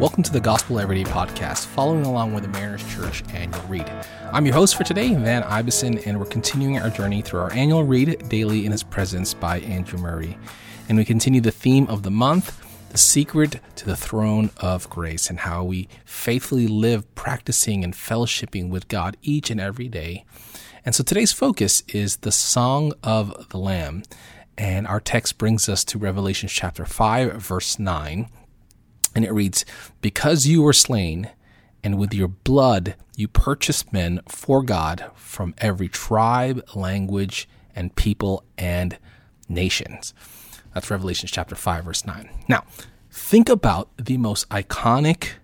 Welcome to the Gospel Everyday podcast, following along with the Mariners Church annual read. I'm your host for today, Van Ibeson, and we're continuing our journey through our annual read, Daily in His Presence by Andrew Murray. And we continue the theme of the month, the secret to the throne of grace, and how we faithfully live practicing and fellowshipping with God each and every day. And so today's focus is the Song of the Lamb. And our text brings us to Revelation chapter 5, verse 9. And it reads, Because you were slain, and with your blood you purchased men for God from every tribe, language, and people and nations. That's Revelation chapter 5, verse 9. Now, think about the most iconic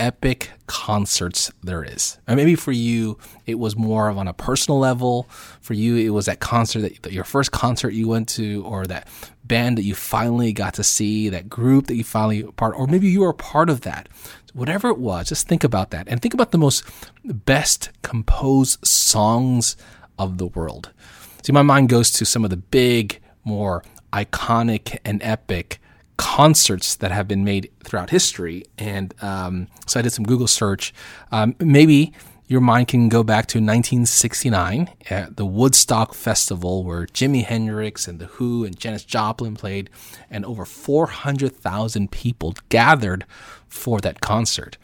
epic concerts there is. And maybe for you, it was more of on a personal level. For you, it was that concert that, that, your first concert you went to, or that band that you finally got to see, that group that you finally part, or maybe you were part of that. Whatever it was, just think about that and think about the most best composed songs of the world. See, my mind goes to some of the big, more iconic and epic concerts that have been made throughout history. And um, so I did some Google search. Um, maybe your mind can go back to 1969 at the Woodstock Festival, where Jimi Hendrix and The Who and Janis Joplin played, and over 400,000 people gathered for that concert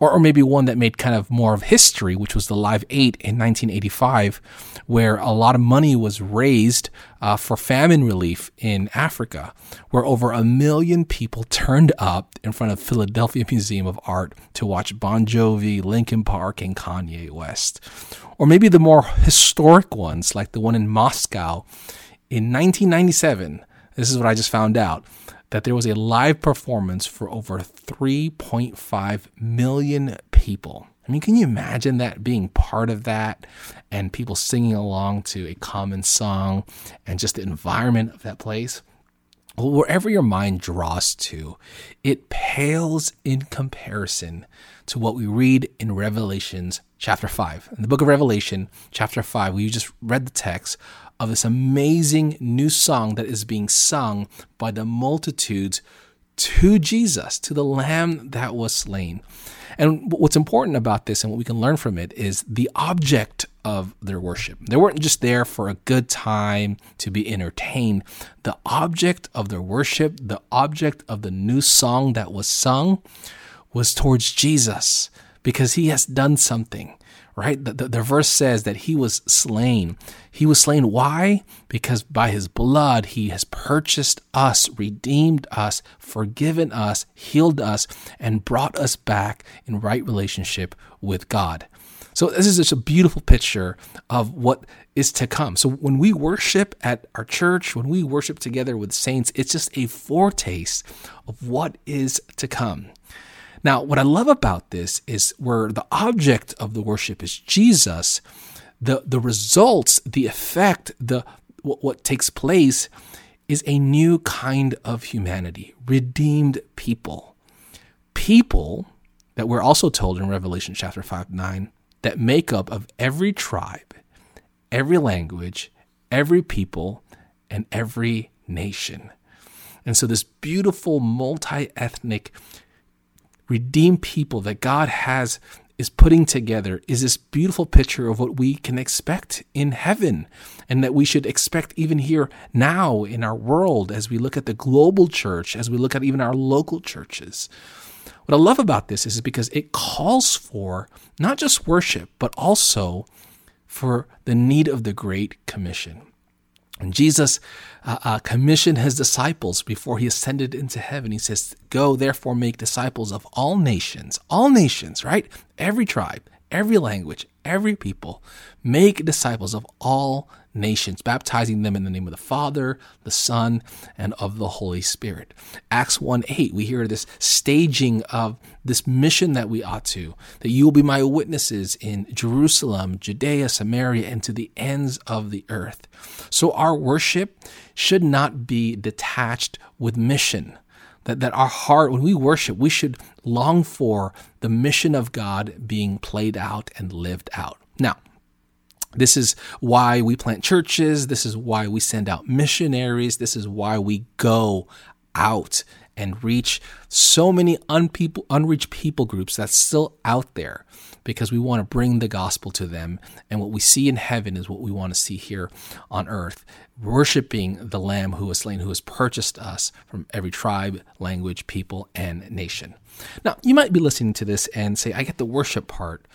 or, or maybe one that made kind of more of history, which was the Live 8 in 1985, where a lot of money was raised uh, for famine relief in Africa, where over a million people turned up in front of Philadelphia Museum of Art to watch Bon Jovi, Linkin Park, and Kanye West. Or maybe the more historic ones, like the one in Moscow in 1997. This is what I just found out that there was a live performance for over 3.5 million people. I mean, can you imagine that being part of that and people singing along to a common song and just the environment of that place? Well, wherever your mind draws to, it pales in comparison to what we read in Revelations chapter 5. In the book of Revelation, chapter 5, we just read the text of this amazing new song that is being sung by the multitudes to Jesus, to the Lamb that was slain. And what's important about this and what we can learn from it is the object of their worship. They weren't just there for a good time to be entertained. The object of their worship, the object of the new song that was sung, was towards Jesus because he has done something right? The, the, the, verse says that he was slain. He was slain. Why? Because by his blood, he has purchased us, redeemed us, forgiven us, healed us, and brought us back in right relationship with God. So, this is just a beautiful picture of what is to come. So, when we worship at our church, when we worship together with saints, it's just a foretaste of what is to come. Now, what I love about this is where the object of the worship is Jesus, the, the results, the effect, the what, what takes place is a new kind of humanity, redeemed people. People that we're also told in Revelation chapter 5 9 that make up of every tribe, every language, every people, and every nation. And so, this beautiful multi ethnic redeemed people that God has is putting together is this beautiful picture of what we can expect in heaven and that we should expect even here now in our world as we look at the global church, as we look at even our local churches. What I love about this is because it calls for not just worship, but also for the need of the Great Commission. And Jesus uh, uh, commissioned his disciples before he ascended into heaven. He says, Go therefore make disciples of all nations, all nations, right? Every tribe, every language, every people. Make disciples of all nations, baptizing them in the name of the Father, the Son, and of the Holy Spirit. Acts 1 8, we hear this staging of this mission that we ought to, that you will be my witnesses in Jerusalem, Judea, Samaria, and to the ends of the earth. So our worship should not be detached with mission. That, that our heart, when we worship, we should long for the mission of God being played out and lived out. Now, this is why we plant churches. This is why we send out missionaries. This is why we go out and reach so many unpeople, unreached people groups that's still out there because we want to bring the gospel to them. And what we see in heaven is what we want to see here on earth, worshiping the Lamb who was slain, who has purchased us from every tribe, language, people, and nation. Now, you might be listening to this and say, I get the worship part,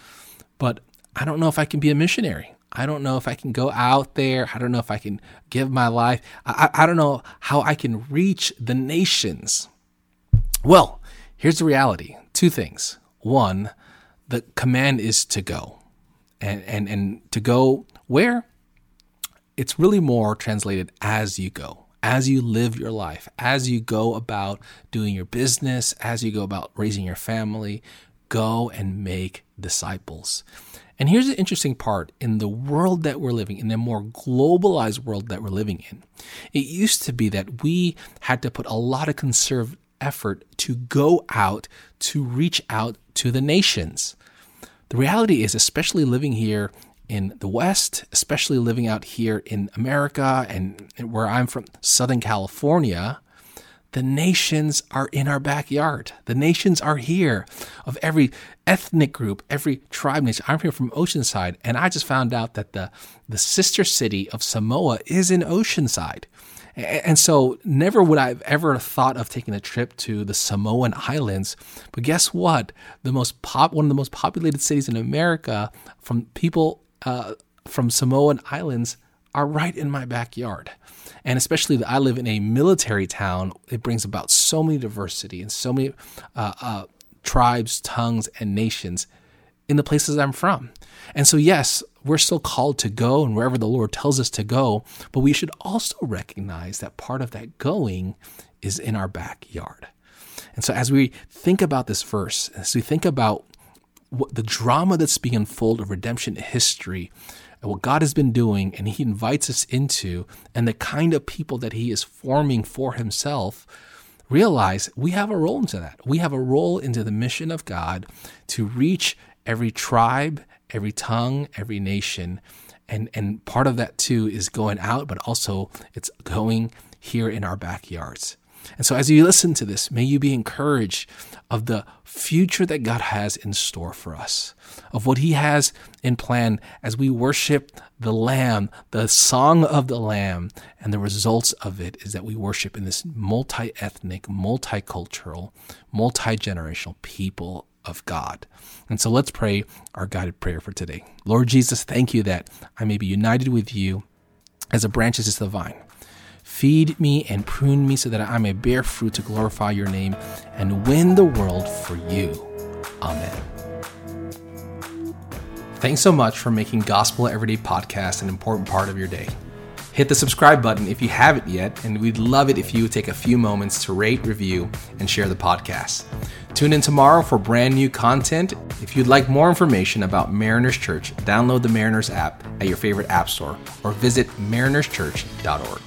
but I don't know if I can be a missionary. I don't know if I can go out there. I don't know if I can give my life. I, I, don't know how I can reach the nations. Well, here's the reality two things. One, the command is to go. And, and, and to go where? It's really more translated as you go, as you live your life, as you go about doing your business, as you go about raising your family, go and make disciples. And here's the interesting part in the world that we're living in, a more globalized world that we're living in, it used to be that we had to put a lot of conservative effort to go out to reach out to the nations. The reality is, especially living here in the West, especially living out here in America and where I'm from, Southern California, the nations are in our backyard. The nations are here of every ethnic group, every tribe nation. I'm here from Oceanside, and I just found out that the, the sister city of Samoa is in Oceanside. And so, never would I have ever thought of taking a trip to the Samoan Islands. But guess what? The most pop, one of the most populated cities in America, from people uh, from Samoan Islands, are right in my backyard. And especially that I live in a military town, it brings about so many diversity and so many uh, uh, tribes, tongues, and nations in the places I'm from. And so, yes, we're still called to go and wherever the Lord tells us to go, but we should also recognize that part of that going is in our backyard. And so, as we think about this verse, as we think about what the drama that's being unfolded of redemption history, and what God has been doing, and He invites us into, and the kind of people that He is forming for Himself, realize we have a role into that. We have a role into the mission of God to reach every tribe, every tongue, every nation. And, and part of that too is going out, but also it's going here in our backyards. And so, as you listen to this, may you be encouraged of the future that God has in store for us, of what He has in plan as we worship the Lamb, the song of the Lamb. And the results of it is that we worship in this multi ethnic, multicultural, multi generational people of God. And so let's pray our guided prayer for today. Lord Jesus, thank you that I may be united with you as a branch is to the vine. Feed me and prune me so that I may bear fruit to glorify your name and win the world for you. Amen. Thanks so much for making Gospel Everyday Podcast an important part of your day. Hit the subscribe button if you haven't yet, and we'd love it if you would take a few moments to rate, review, and share the podcast. Tune in tomorrow for brand new content. If you'd like more information about Mariners Church, download the Mariners app at your favorite app store or visit marinerschurch.org.